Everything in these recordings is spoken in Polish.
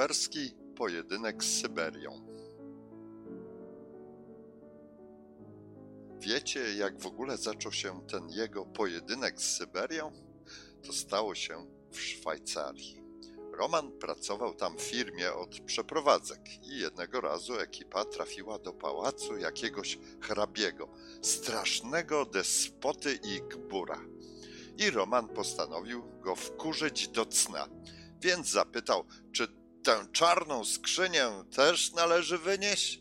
Koperski, pojedynek z Syberią. Wiecie, jak w ogóle zaczął się ten jego pojedynek z Syberią? To stało się w Szwajcarii. Roman pracował tam w firmie od przeprowadzek i jednego razu ekipa trafiła do pałacu jakiegoś hrabiego, strasznego despoty i gbura. I Roman postanowił go wkurzyć do cna, więc zapytał, czy tę czarną skrzynię też należy wynieść?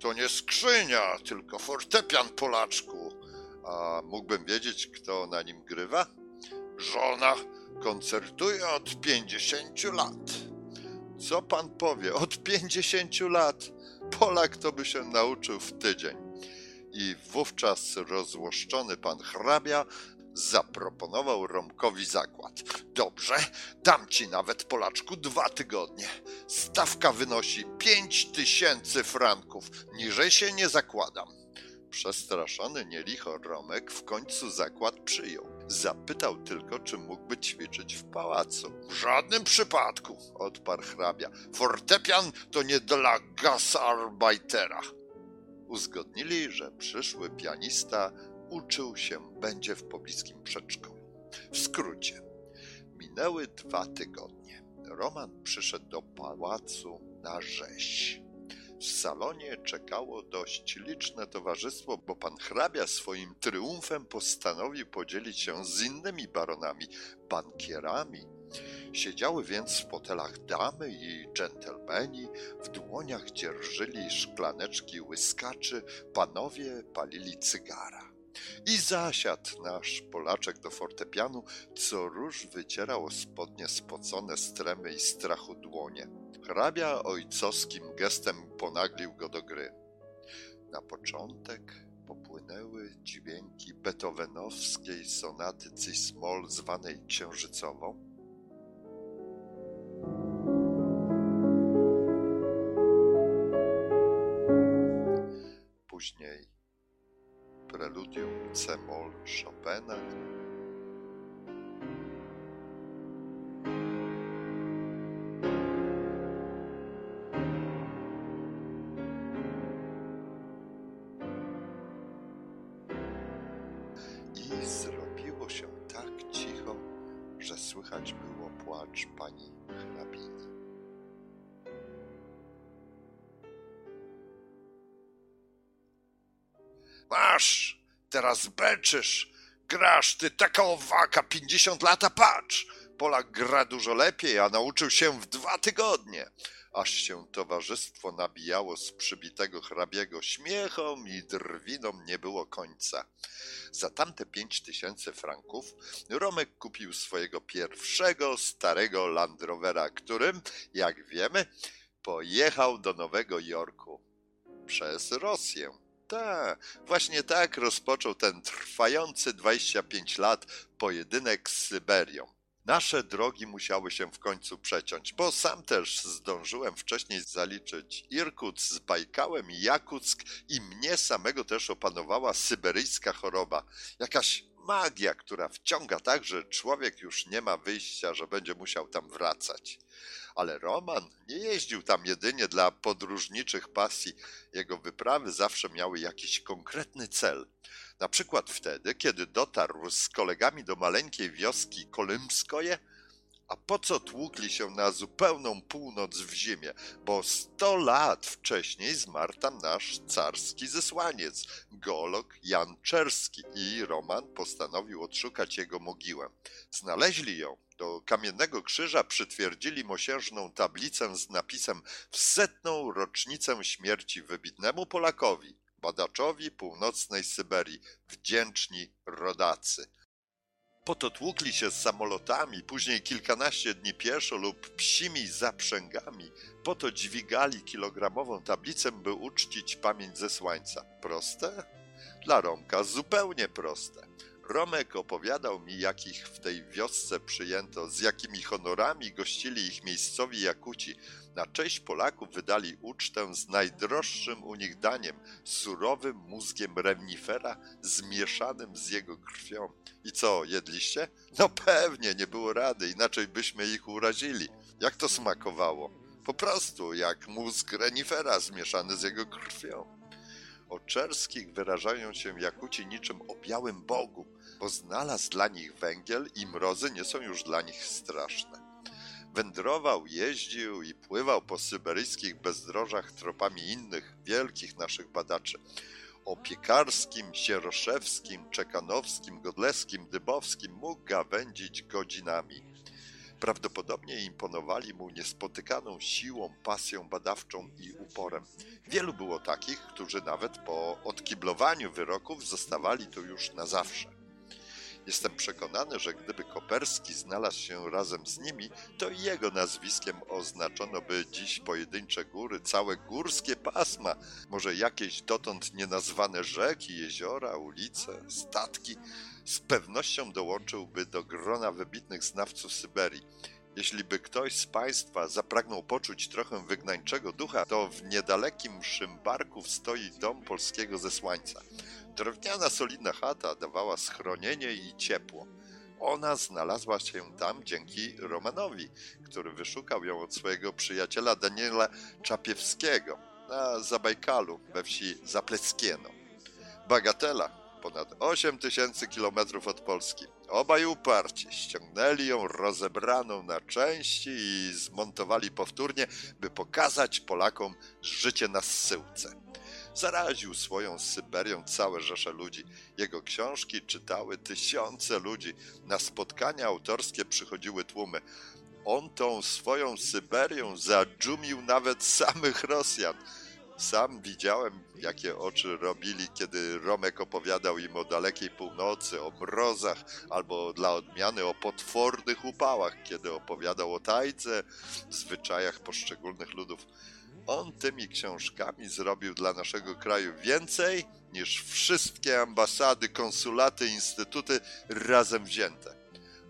To nie skrzynia, tylko fortepian Polaczku. A mógłbym wiedzieć, kto na nim grywa? Żona koncertuje od 50 lat. Co pan powie? Od 50 lat? Polak to by się nauczył w tydzień. I wówczas rozłoszczony pan hrabia zaproponował Romkowi zakład. Dobrze, dam ci nawet Polaczku dwa tygodnie. Stawka wynosi pięć tysięcy franków. Niżej się nie zakładam. Przestraszony nielicho Romek w końcu zakład przyjął. Zapytał tylko, czy mógłby ćwiczyć w pałacu. W żadnym przypadku, odparł hrabia. Fortepian to nie dla gasarbeitera. Uzgodnili, że przyszły pianista uczył się będzie w pobliskim przedszkolu. W skrócie, minęły dwa tygodnie. Roman przyszedł do pałacu na rzeź. W salonie czekało dość liczne towarzystwo, bo pan hrabia swoim triumfem postanowił podzielić się z innymi baronami, bankierami. Siedziały więc w fotelach damy i dżentelmeni, w dłoniach dzierżyli szklaneczki łyskaczy, panowie palili cygara. I zasiadł nasz Polaczek do fortepianu, co róż wycierał o spodnie spocone z tremy i strachu dłonie. Hrabia ojcowskim gestem ponaglił go do gry. Na początek popłynęły dźwięki beethovenowskiej sonaty cis-moll zwanej księżycową, później preludium C-moll Chopina, i zrobiło się tak cicho, że słychać było płacz pani hrabiny. Masz, teraz beczysz, grasz, ty taka owaka, 50 lata, patrz. Polak gra dużo lepiej, a nauczył się w dwa tygodnie. Aż się towarzystwo nabijało z przybitego hrabiego śmiechom i drwinom nie było końca. Za tamte pięć tysięcy franków Romek kupił swojego pierwszego starego Land Rovera, którym, jak wiemy, pojechał do Nowego Jorku przez Rosję. Tak, właśnie tak rozpoczął ten trwający 25 lat pojedynek z Syberią. Nasze drogi musiały się w końcu przeciąć, bo sam też zdążyłem wcześniej zaliczyć Irkut z Bajkałem i Jakuck i mnie samego też opanowała syberyjska choroba. Jakaś magia, która wciąga tak, że człowiek już nie ma wyjścia, że będzie musiał tam wracać. Ale Roman nie jeździł tam jedynie dla podróżniczych pasji. Jego wyprawy zawsze miały jakiś konkretny cel. Na przykład wtedy, kiedy dotarł z kolegami do maleńkiej wioski Kolymskoje, a po co tłukli się na zupełną północ w zimie? Bo sto lat wcześniej zmarł tam nasz carski zesłaniec, geolog Jan Czerski i Roman postanowił odszukać jego mogiłę. Znaleźli ją. Do kamiennego krzyża przytwierdzili mosiężną tablicę z napisem w setną rocznicę śmierci wybitnemu Polakowi, badaczowi północnej Syberii, wdzięczni rodacy. Po tłukli się z samolotami, później kilkanaście dni pieszo lub psimi zaprzęgami. Po to dźwigali kilogramową tablicę, by uczcić pamięć zesłańca. Proste? Dla Romka zupełnie proste. Romek opowiadał mi, jakich w tej wiosce przyjęto, z jakimi honorami gościli ich miejscowi Jakuci. Na cześć Polaków wydali ucztę z najdroższym u nich daniem, surowym mózgiem remnifera zmieszanym z jego krwią. I co, jedliście? No pewnie, nie było rady, inaczej byśmy ich urazili. Jak to smakowało? Po prostu jak mózg renifera zmieszany z jego krwią. O czerskich wyrażają się Jakuci niczym o białym Bogu, bo znalazł dla nich węgiel i mrozy nie są już dla nich straszne. Wędrował, jeździł i pływał po syberyjskich bezdrożach tropami innych wielkich naszych badaczy. O piekarskim, sieroszewskim, czekanowskim, godleskim, dybowskim mógł gawędzić godzinami. Prawdopodobnie imponowali mu niespotykaną siłą, pasją badawczą i uporem. Wielu było takich, którzy nawet po odkiblowaniu wyroków zostawali tu już na zawsze. Jestem przekonany, że gdyby Koperski znalazł się razem z nimi, to jego nazwiskiem oznaczono by dziś pojedyncze góry, całe górskie pasma, może jakieś dotąd nienazwane rzeki, jeziora, ulice, statki. Z pewnością dołączyłby do grona wybitnych znawców Syberii. Jeśli by ktoś z Państwa zapragnął poczuć trochę wygnańczego ducha, to w niedalekim Szymbarku stoi dom polskiego zesłańca. Drewniana, solidna chata dawała schronienie i ciepło. Ona znalazła się tam dzięki Romanowi, który wyszukał ją od swojego przyjaciela Daniela Czapiewskiego na Zabajkalu we wsi Zapleckieno. Bagatela, ponad 8 tysięcy kilometrów od Polski. Obaj uparci ściągnęli ją rozebraną na części i zmontowali powtórnie, by pokazać Polakom życie na zsyłce. Zaraził swoją Syberią całe rzesze ludzi. Jego książki czytały tysiące ludzi. Na spotkania autorskie przychodziły tłumy. On tą swoją Syberią zadżumił nawet samych Rosjan. Sam widziałem, jakie oczy robili, kiedy Romek opowiadał im o dalekiej północy, o mrozach, albo dla odmiany o potwornych upałach, kiedy opowiadał o tajce, zwyczajach poszczególnych ludów. On tymi książkami zrobił dla naszego kraju więcej niż wszystkie ambasady, konsulaty, instytuty razem wzięte.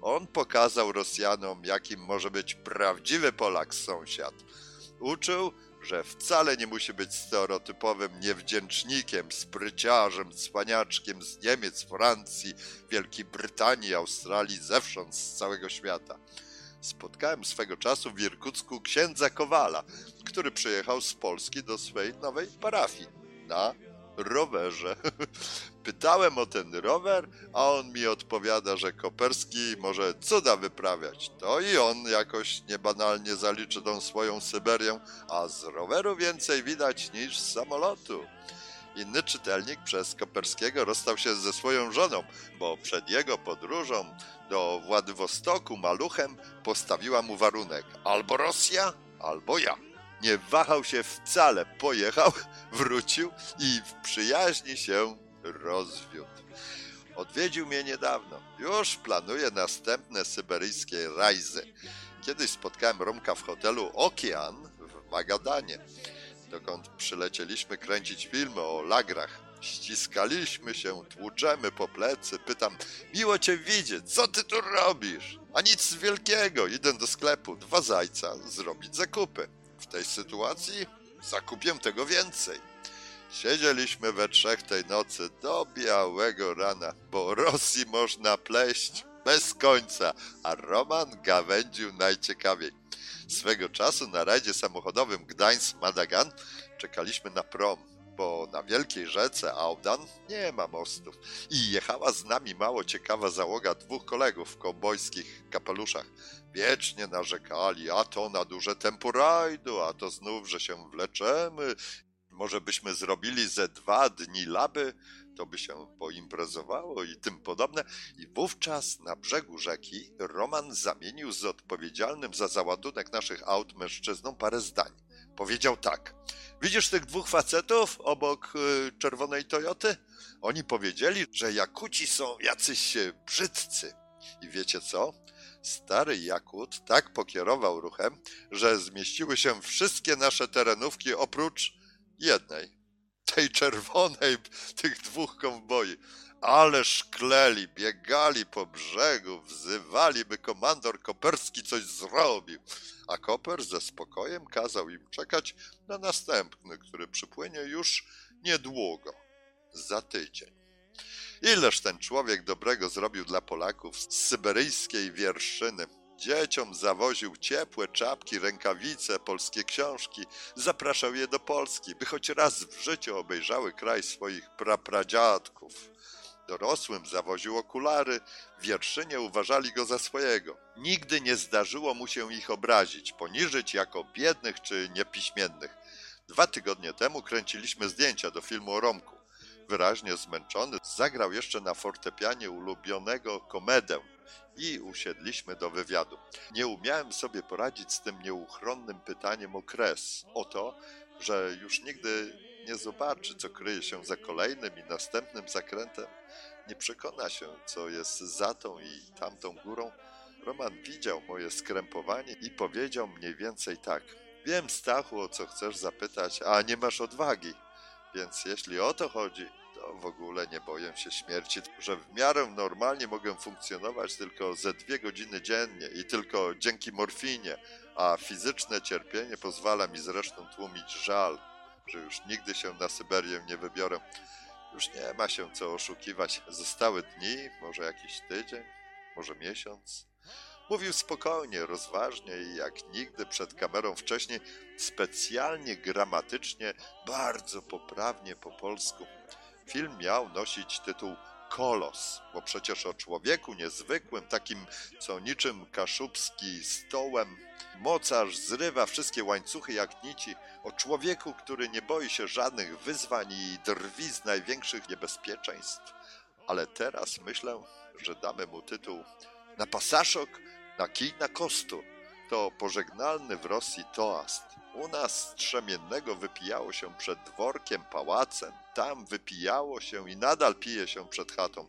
On pokazał Rosjanom, jakim może być prawdziwy Polak sąsiad. Uczył, że wcale nie musi być stereotypowym niewdzięcznikiem, spryciarzem, cwaniaczkiem z Niemiec, Francji, Wielkiej Brytanii, Australii, zewsząd z całego świata. Spotkałem swego czasu w Irkucku księdza Kowala, który przyjechał z Polski do swojej nowej parafii na rowerze. Pytałem o ten rower, a on mi odpowiada, że Koperski może cuda wyprawiać. To i on jakoś niebanalnie zaliczy tą swoją Syberię, a z roweru więcej widać niż z samolotu. Inny czytelnik przez Koperskiego rozstał się ze swoją żoną, bo przed jego podróżą do Władywostoku maluchem postawiła mu warunek albo Rosja, albo ja. Nie wahał się wcale, pojechał, wrócił i w przyjaźni się rozwiódł. Odwiedził mnie niedawno. Już planuje następne syberyjskie rajzy. Kiedyś spotkałem Romka w hotelu Okean w Magadanie dokąd przylecieliśmy kręcić filmy o lagrach. Ściskaliśmy się, tłuczemy po plecy. Pytam, miło cię widzieć, co ty tu robisz? A nic wielkiego, idę do sklepu, dwa zajca, zrobić zakupy. W tej sytuacji zakupię tego więcej. Siedzieliśmy we trzech tej nocy do białego rana, bo Rosji można pleść bez końca, a Roman gawędził najciekawiej. Swego czasu na rajdzie samochodowym Gdańsk-Madagan czekaliśmy na prom, bo na wielkiej rzece Audan nie ma mostów i jechała z nami mało ciekawa załoga dwóch kolegów w kowbojskich kapeluszach. Wiecznie narzekali, a to na duże tempo rajdu, a to znów, że się wleczemy. Może byśmy zrobili ze dwa dni laby, to by się poimprezowało i tym podobne. I wówczas na brzegu rzeki Roman zamienił z odpowiedzialnym za załadunek naszych aut mężczyzną parę zdań. Powiedział tak: Widzisz tych dwóch facetów obok y, czerwonej Toyoty? Oni powiedzieli, że Jakuci są jacyś brzydcy. I wiecie co? Stary Jakut tak pokierował ruchem, że zmieściły się wszystkie nasze terenówki oprócz jednej. Tej czerwonej, tych dwóch kowboi. Ale szkleli, biegali po brzegu, wzywali, by komandor Koperski coś zrobił. A Koper ze spokojem kazał im czekać na następny, który przypłynie już niedługo, za tydzień. Ileż ten człowiek dobrego zrobił dla Polaków z syberyjskiej wierszyny. Dzieciom zawoził ciepłe czapki, rękawice, polskie książki. Zapraszał je do Polski, by choć raz w życiu obejrzały kraj swoich prapradziadków. Dorosłym zawoził okulary, wierszynie uważali go za swojego. Nigdy nie zdarzyło mu się ich obrazić, poniżyć jako biednych czy niepiśmiennych. Dwa tygodnie temu kręciliśmy zdjęcia do filmu o Romku. Wyraźnie zmęczony, zagrał jeszcze na fortepianie ulubionego komedę i usiedliśmy do wywiadu. Nie umiałem sobie poradzić z tym nieuchronnym pytaniem o kres, o to, że już nigdy nie zobaczy, co kryje się za kolejnym i następnym zakrętem, nie przekona się, co jest za tą i tamtą górą. Roman widział moje skrępowanie i powiedział mniej więcej tak. Wiem, Stachu, o co chcesz zapytać, a nie masz odwagi. Więc jeśli o to chodzi, to w ogóle nie boję się śmierci, że w miarę normalnie mogę funkcjonować tylko ze dwie godziny dziennie i tylko dzięki morfinie, a fizyczne cierpienie pozwala mi zresztą tłumić żal, że już nigdy się na Syberię nie wybiorę. Już nie ma się co oszukiwać. Zostały dni, może jakiś tydzień, może miesiąc. Mówił spokojnie, rozważnie i jak nigdy przed kamerą wcześniej, specjalnie gramatycznie, bardzo poprawnie po polsku. Film miał nosić tytuł Kolos, bo przecież o człowieku niezwykłym, takim co niczym kaszubski stołem, mocarz zrywa wszystkie łańcuchy jak nici, o człowieku, który nie boi się żadnych wyzwań i drwi z największych niebezpieczeństw. Ale teraz myślę, że damy mu tytuł na pasaszok, na kij na kostu. To pożegnalny w Rosji toast. U nas strzemiennego wypijało się przed dworkiem, pałacem, tam wypijało się i nadal pije się przed chatą.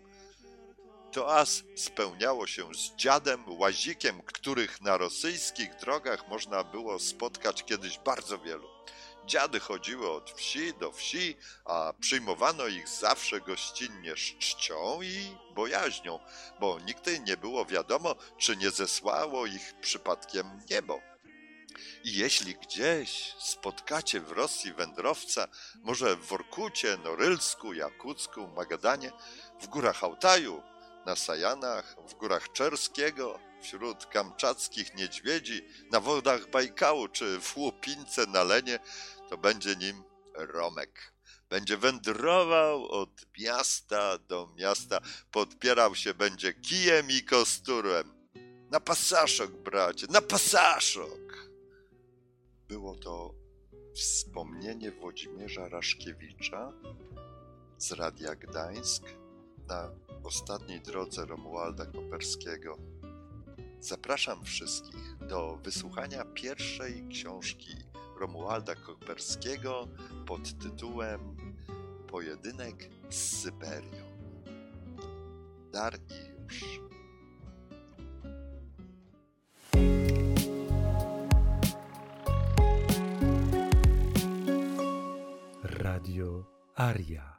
Toas spełniało się z dziadem, łazikiem, których na rosyjskich drogach można było spotkać kiedyś bardzo wielu. Dziady chodziły od wsi do wsi, a przyjmowano ich zawsze gościnnie z czcią i bojaźnią, bo nigdy nie było wiadomo, czy nie zesłało ich przypadkiem niebo. I jeśli gdzieś spotkacie w Rosji wędrowca, może w Workucie, Norylsku, Jakucku, Magadanie, w górach Altaju, na Sajanach, w górach Czerskiego, wśród kamczackich niedźwiedzi, na wodach Bajkału czy w Łupince na Lenie, to będzie nim Romek. Będzie wędrował od miasta do miasta, podpierał się będzie kijem i kosturem. Na pasaszok, bracie, na pasaszok! Było to wspomnienie Włodzimierza Raszkiewicza z Radia Gdańsk na ostatniej drodze Romualda Koperskiego. Zapraszam wszystkich do wysłuchania pierwszej książki Romualda Koperskiego pod tytułem Pojedynek z Syberią. Dar i już. Radio Aria.